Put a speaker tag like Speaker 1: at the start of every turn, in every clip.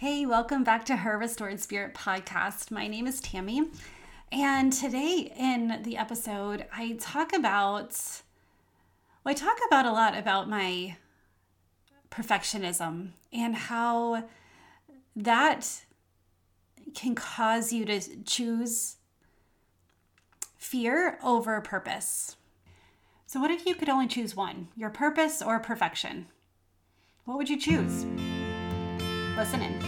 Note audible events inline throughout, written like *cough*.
Speaker 1: Hey, welcome back to Her Restored Spirit podcast. My name is Tammy, and today in the episode, I talk about well, I talk about a lot about my perfectionism and how that can cause you to choose fear over purpose. So, what if you could only choose one, your purpose or perfection? What would you choose? Listen in.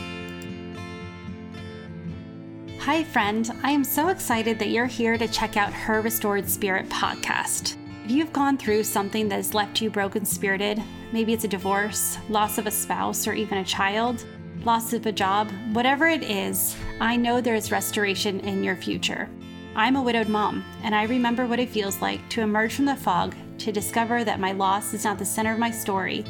Speaker 1: Hi, friend. I am so excited that you're here to check out Her Restored Spirit podcast. If you've gone through something that has left you broken spirited, maybe it's a divorce, loss of a spouse, or even a child, loss of a job, whatever it is, I know there is restoration in your future. I'm a widowed mom, and I remember what it feels like to emerge from the fog to discover that my loss is not the center of my story,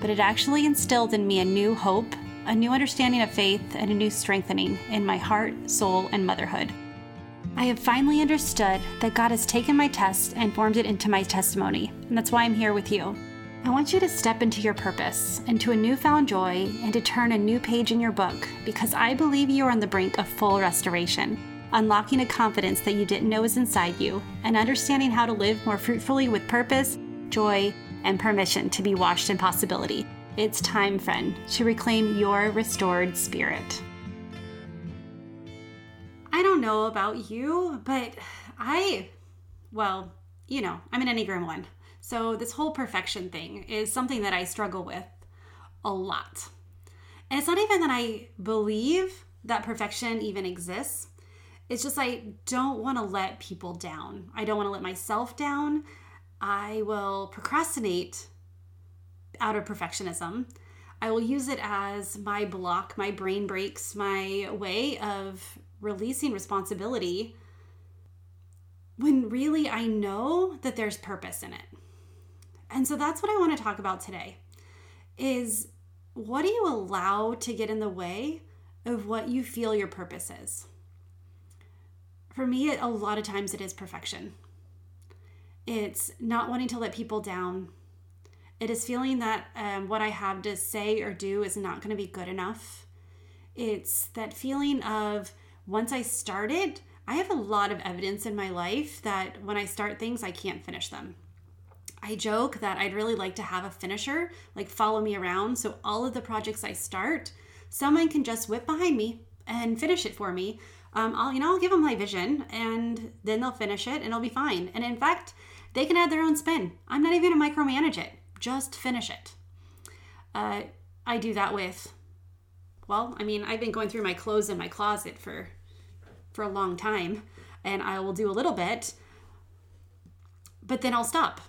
Speaker 1: but it actually instilled in me a new hope, a new understanding of faith, and a new strengthening in my heart, soul, and motherhood. I have finally understood that God has taken my test and formed it into my testimony, and that's why I'm here with you. I want you to step into your purpose, into a newfound joy, and to turn a new page in your book because I believe you are on the brink of full restoration, unlocking a confidence that you didn't know was inside you, and understanding how to live more fruitfully with purpose, joy, and permission to be washed in possibility. It's time, friend, to reclaim your restored spirit. I don't know about you, but I, well, you know, I'm an Enneagram 1. So this whole perfection thing is something that I struggle with a lot. And it's not even that I believe that perfection even exists. It's just I don't want to let people down. I don't want to let myself down. I will procrastinate out of perfectionism. I will use it as my block, my brain breaks, my way of releasing responsibility when really I know that there's purpose in it. And so that's what I want to talk about today is what do you allow to get in the way of what you feel your purpose is? For me, a lot of times it is perfection. It's not wanting to let people down. It is feeling that um, what I have to say or do is not going to be good enough. It's that feeling of once I started, I have a lot of evidence in my life that when I start things, I can't finish them. I joke that I'd really like to have a finisher, like follow me around. So all of the projects I start, someone can just whip behind me and finish it for me. Um, I'll, you know, I'll give them my vision and then they'll finish it and it'll be fine. And in fact, they can add their own spin. I'm not even to micromanage it, just finish it. Uh, I do that with, well, I mean, I've been going through my clothes in my closet for for a long time, and I will do a little bit, but then I'll stop.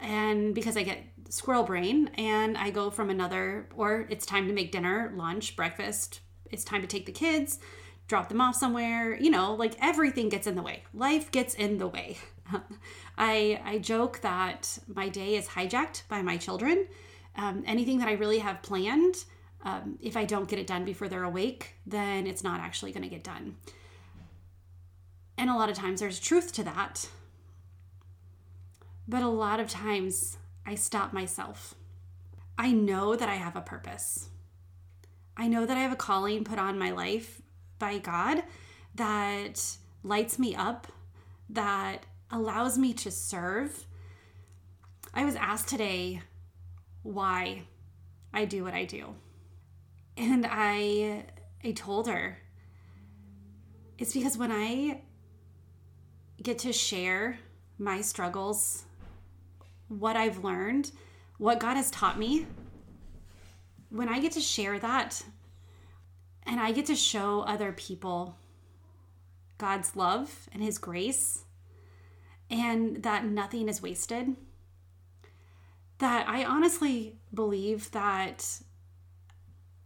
Speaker 1: And because I get squirrel brain and I go from another, or it's time to make dinner, lunch, breakfast, it's time to take the kids, drop them off somewhere, you know, like everything gets in the way. Life gets in the way. *laughs* I, I joke that my day is hijacked by my children. Um, anything that I really have planned, um, if I don't get it done before they're awake, then it's not actually going to get done. And a lot of times there's truth to that. But a lot of times I stop myself. I know that I have a purpose. I know that I have a calling put on my life by God that lights me up, that allows me to serve. I was asked today why I do what I do. And I I told her it's because when I get to share my struggles, what I've learned, what God has taught me, when I get to share that and I get to show other people God's love and His grace, and that nothing is wasted. That I honestly believe that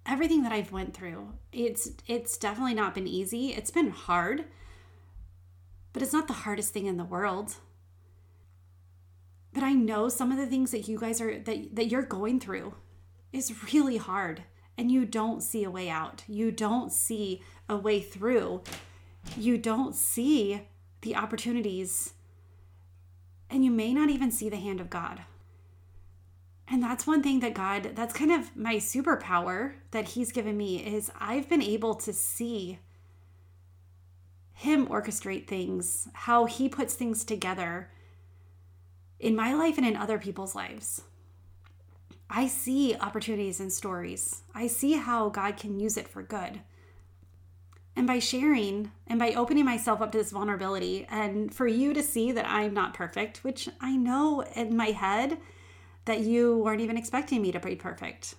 Speaker 1: everything that I've went through, it's it's definitely not been easy. It's been hard, but it's not the hardest thing in the world. But I know some of the things that you guys are that that you're going through is really hard and you don't see a way out. You don't see a way through. You don't see the opportunities and you may not even see the hand of God. And that's one thing that God, that's kind of my superpower that He's given me is I've been able to see Him orchestrate things, how He puts things together in my life and in other people's lives. I see opportunities and stories. I see how God can use it for good. And by sharing and by opening myself up to this vulnerability, and for you to see that I'm not perfect, which I know in my head that you weren't even expecting me to be perfect,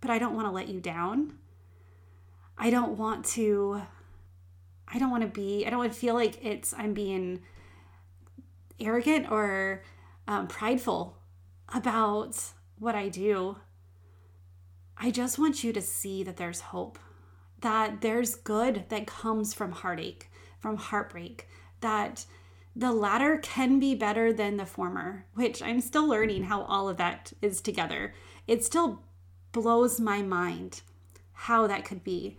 Speaker 1: but I don't want to let you down. I don't want to, I don't want to be, I don't want to feel like it's, I'm being arrogant or um, prideful about what I do. I just want you to see that there's hope that there's good that comes from heartache, from heartbreak, that the latter can be better than the former, which I'm still learning how all of that is together. It still blows my mind how that could be.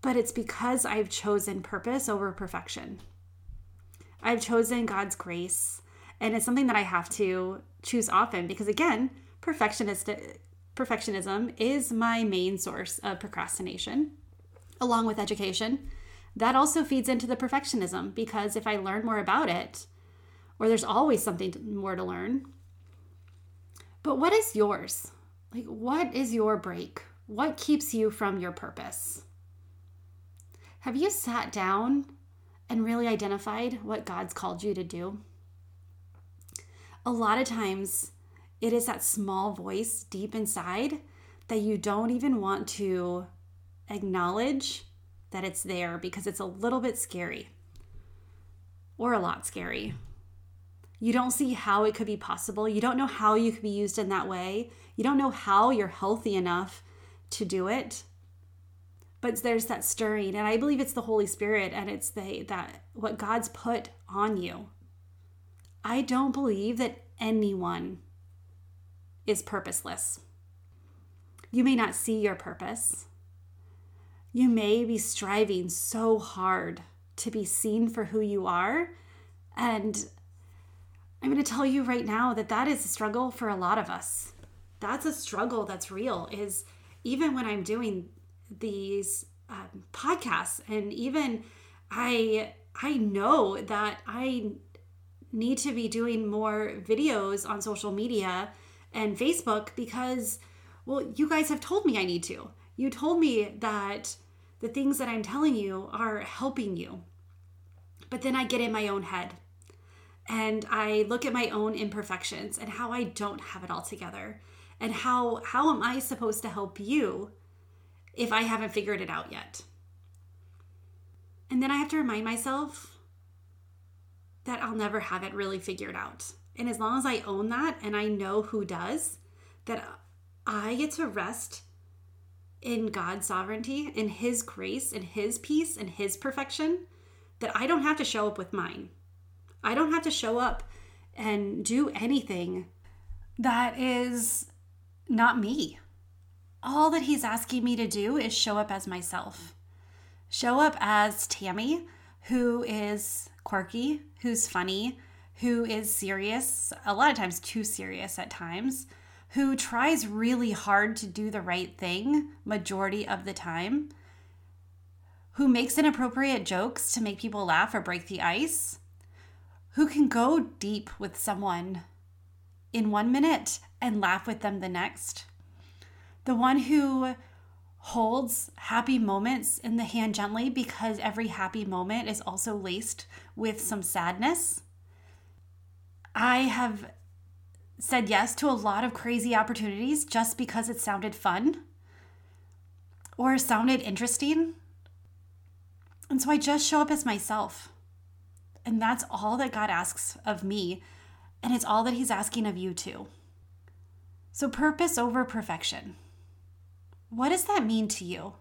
Speaker 1: But it's because I've chosen purpose over perfection. I've chosen God's grace, and it's something that I have to choose often because, again, perfectionist perfectionism is my main source of procrastination, along with education. That also feeds into the perfectionism because if I learn more about it, or there's always something more to learn. But what is yours? Like, what is your break? What keeps you from your purpose? Have you sat down and really identified what God's called you to do? A lot of times, it is that small voice deep inside that you don't even want to acknowledge that it's there because it's a little bit scary or a lot scary. You don't see how it could be possible. You don't know how you could be used in that way. You don't know how you're healthy enough to do it. But there's that stirring, and I believe it's the Holy Spirit and it's the that what God's put on you. I don't believe that anyone is purposeless. You may not see your purpose. You may be striving so hard to be seen for who you are. And I'm going to tell you right now that that is a struggle for a lot of us. That's a struggle that's real, is even when I'm doing these um, podcasts and even I I know that I need to be doing more videos on social media and Facebook because, well, you guys have told me I need to. You told me that the things that I'm telling you are helping you. But then I get in my own head and I look at my own imperfections and how I don't have it all together. And how how am I supposed to help you if I haven't figured it out yet? And then I have to remind myself that I'll never have it really figured out. And as long as I own that and I know who does, that I get to rest in God's sovereignty, in His grace, in His peace, and His perfection, that I don't have to show up with mine. I don't have to show up and do anything that is not me. All that He's asking me to do is show up as myself. Show up as Tammy, who is quirky, who's funny, who is serious, a lot of times too serious at times, who tries really hard to do the right thing majority of the time, who makes inappropriate jokes to make people laugh or break the ice, who can go deep with someone in one minute and laugh with them the next, the one who holds happy moments in the hand gently because every happy moment is also laced with some sadness I have said yes to a lot of crazy opportunities just because it sounded fun or sounded interesting. And so I just show up as myself. And that's all that God asks of me. And it's all that He's asking of you too. So, purpose over perfection. What does that mean to you?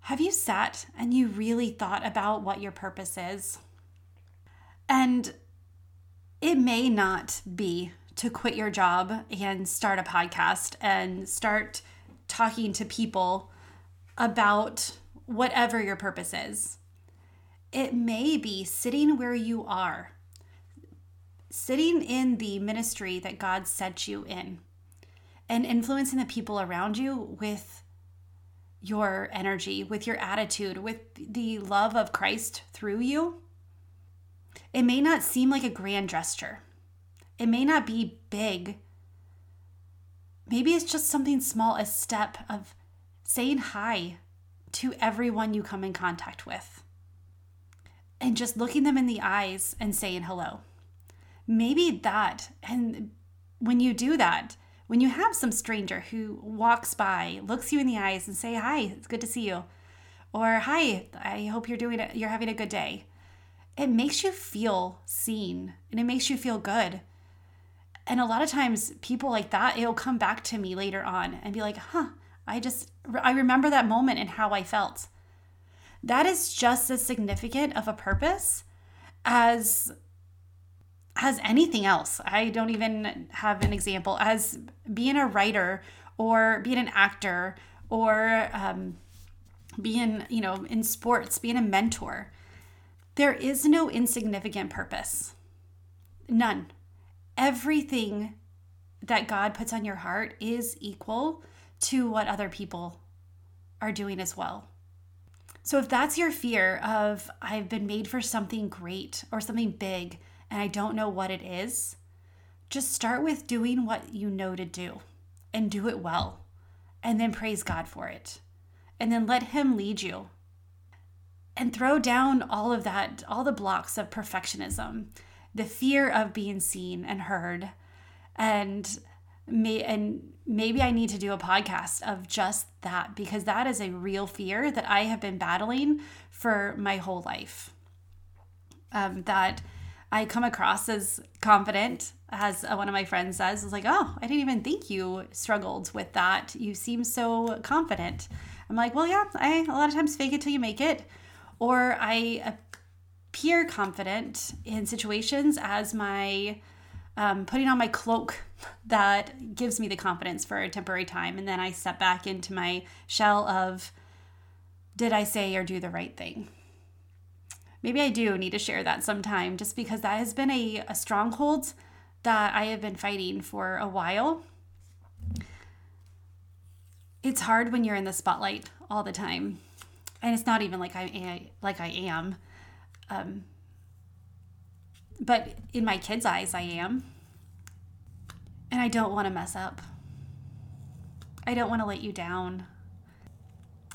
Speaker 1: Have you sat and you really thought about what your purpose is? And it may not be to quit your job and start a podcast and start talking to people about whatever your purpose is. It may be sitting where you are sitting in the ministry that God set you in and influencing the people around you with your energy, with your attitude, with the love of Christ through you. It may not seem like a grand gesture, it may not be big. Maybe it's just something small, a step of saying hi to everyone you come in contact with and just looking them in the eyes and saying hello. Maybe that, and when you do that, when you have some stranger who walks by, looks you in the eyes and say, "Hi, it's good to see you," or "Hi, I hope you're doing it, you're having a good day," it makes you feel seen and it makes you feel good. And a lot of times, people like that, it'll come back to me later on and be like, "Huh, I just I remember that moment and how I felt." that is just as significant of a purpose as as anything else. I don't even have an example as being a writer or being an actor or um, being, you know, in sports, being a mentor. There is no insignificant purpose. None. Everything that God puts on your heart is equal to what other people are doing as well. So if that's your fear of I've been made for something great or something big and I don't know what it is, just start with doing what you know to do and do it well. And then praise God for it. And then let Him lead you. And throw down all of that, all the blocks of perfectionism, the fear of being seen and heard, and may and maybe I need to do a podcast of just that because that is a real fear that I have been battling for my whole life. Um, that I come across as confident, as one of my friends says, is like, oh, I didn't even think you struggled with that. You seem so confident. I'm like, well, yeah, I a lot of times fake it till you make it, or I appear confident in situations as my um, putting on my cloak that gives me the confidence for a temporary time. And then I step back into my shell of, did I say or do the right thing? Maybe I do need to share that sometime just because that has been a, a stronghold that I have been fighting for a while. It's hard when you're in the spotlight all the time. And it's not even like I like I am. Um, but in my kids' eyes, I am. And I don't want to mess up. I don't want to let you down.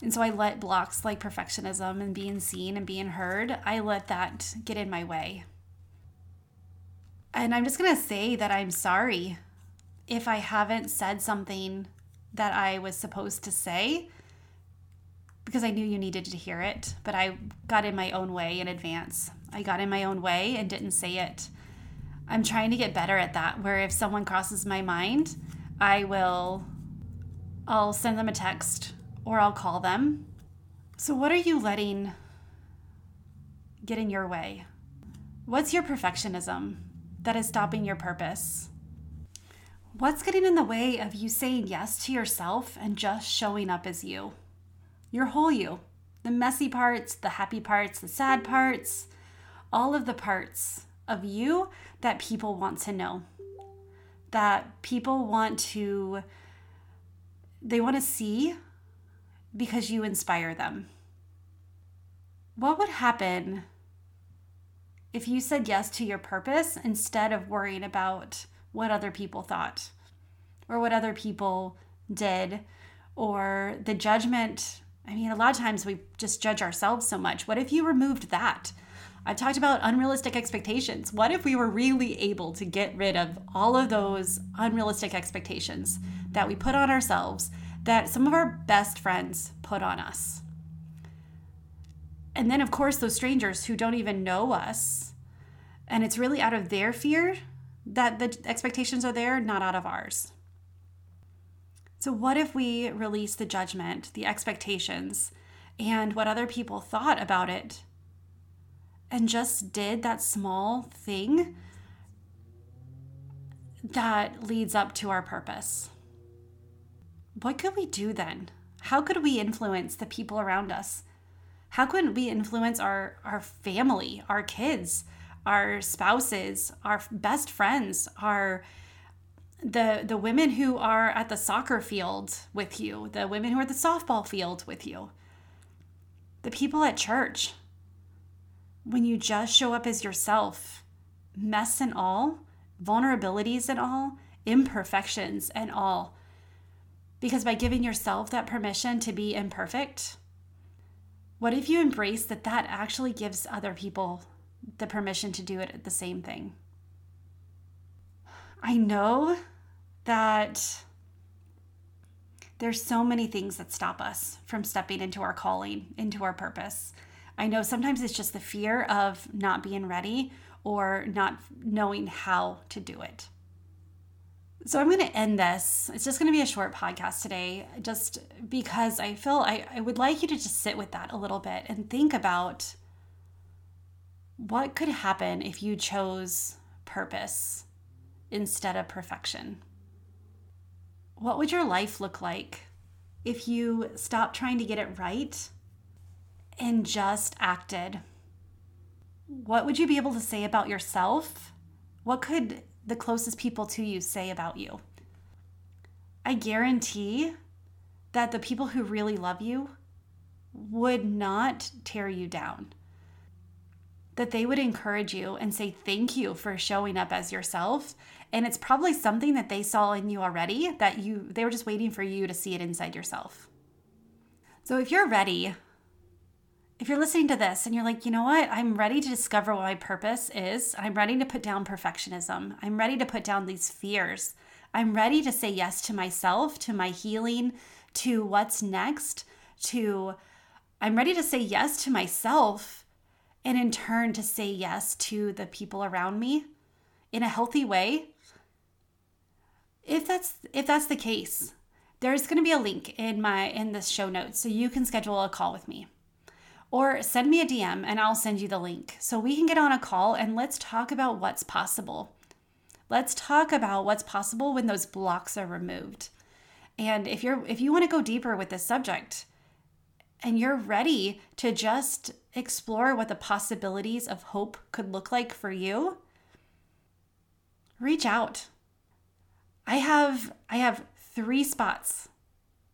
Speaker 1: And so I let blocks like perfectionism and being seen and being heard, I let that get in my way. And I'm just going to say that I'm sorry if I haven't said something that I was supposed to say because I knew you needed to hear it, but I got in my own way in advance. I got in my own way and didn't say it. I'm trying to get better at that where if someone crosses my mind, I will I'll send them a text or I'll call them. So what are you letting get in your way? What's your perfectionism that is stopping your purpose? What's getting in the way of you saying yes to yourself and just showing up as you? Your whole you the messy parts, the happy parts, the sad parts, all of the parts of you that people want to know. That people want to, they want to see because you inspire them. What would happen if you said yes to your purpose instead of worrying about what other people thought or what other people did or the judgment I mean, a lot of times we just judge ourselves so much. What if you removed that? I've talked about unrealistic expectations. What if we were really able to get rid of all of those unrealistic expectations that we put on ourselves, that some of our best friends put on us? And then, of course, those strangers who don't even know us, and it's really out of their fear that the expectations are there, not out of ours. So, what if we release the judgment, the expectations, and what other people thought about it and just did that small thing that leads up to our purpose? What could we do then? How could we influence the people around us? How could we influence our, our family, our kids, our spouses, our best friends, our the the women who are at the soccer field with you, the women who are at the softball field with you, the people at church. When you just show up as yourself, mess and all, vulnerabilities and all, imperfections and all. Because by giving yourself that permission to be imperfect, what if you embrace that that actually gives other people the permission to do it the same thing? I know that there's so many things that stop us from stepping into our calling, into our purpose. I know sometimes it's just the fear of not being ready or not knowing how to do it. So I'm going to end this. It's just going to be a short podcast today, just because I feel I, I would like you to just sit with that a little bit and think about what could happen if you chose purpose instead of perfection. What would your life look like if you stopped trying to get it right and just acted? What would you be able to say about yourself? What could the closest people to you say about you? I guarantee that the people who really love you would not tear you down. That they would encourage you and say thank you for showing up as yourself. And it's probably something that they saw in you already that you they were just waiting for you to see it inside yourself. So if you're ready, if you're listening to this and you're like, you know what, I'm ready to discover what my purpose is, I'm ready to put down perfectionism, I'm ready to put down these fears, I'm ready to say yes to myself, to my healing, to what's next, to I'm ready to say yes to myself and in turn to say yes to the people around me in a healthy way if that's if that's the case there's going to be a link in my in the show notes so you can schedule a call with me. Or send me a dm and i'll send you the link so we can get on a call and let's talk about what's possible. Let's talk about what's possible when those blocks are removed. And if you're if you want to go deeper with this subject and you're ready to just explore what the possibilities of hope could look like for you reach out I have I have 3 spots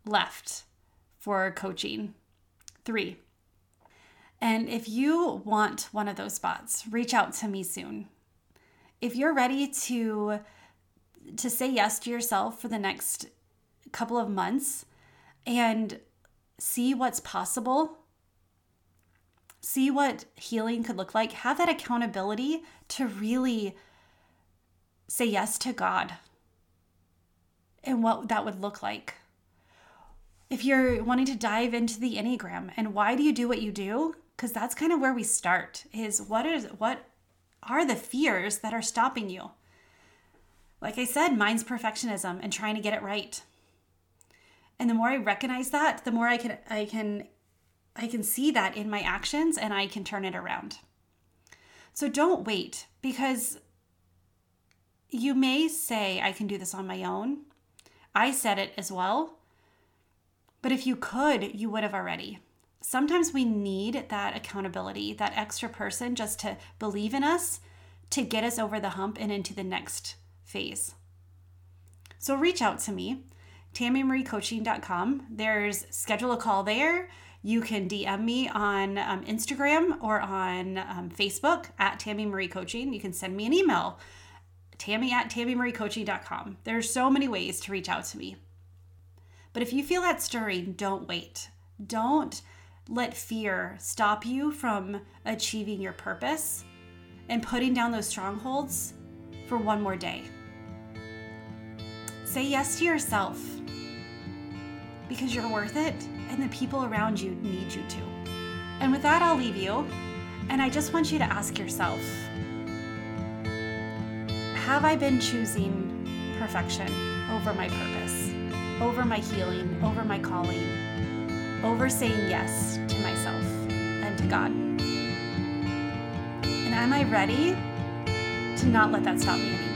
Speaker 1: left for coaching. 3. And if you want one of those spots, reach out to me soon. If you're ready to to say yes to yourself for the next couple of months and see what's possible, see what healing could look like, have that accountability to really say yes to God and what that would look like. If you're wanting to dive into the Enneagram and why do you do what you do? Because that's kind of where we start is what is what are the fears that are stopping you? Like I said, mine's perfectionism and trying to get it right. And the more I recognize that, the more I can I can I can see that in my actions and I can turn it around. So don't wait because you may say I can do this on my own I said it as well. But if you could, you would have already. Sometimes we need that accountability, that extra person just to believe in us to get us over the hump and into the next phase. So reach out to me, tammymariecoaching.com. There's schedule a call there. You can DM me on um, Instagram or on um, Facebook at Tammy Marie Coaching. You can send me an email tammy at tammymariecoaching.com. There's so many ways to reach out to me. But if you feel that stirring, don't wait. Don't let fear stop you from achieving your purpose and putting down those strongholds for one more day. Say yes to yourself because you're worth it and the people around you need you to. And with that, I'll leave you. And I just want you to ask yourself, have I been choosing perfection over my purpose, over my healing, over my calling, over saying yes to myself and to God? And am I ready to not let that stop me anymore?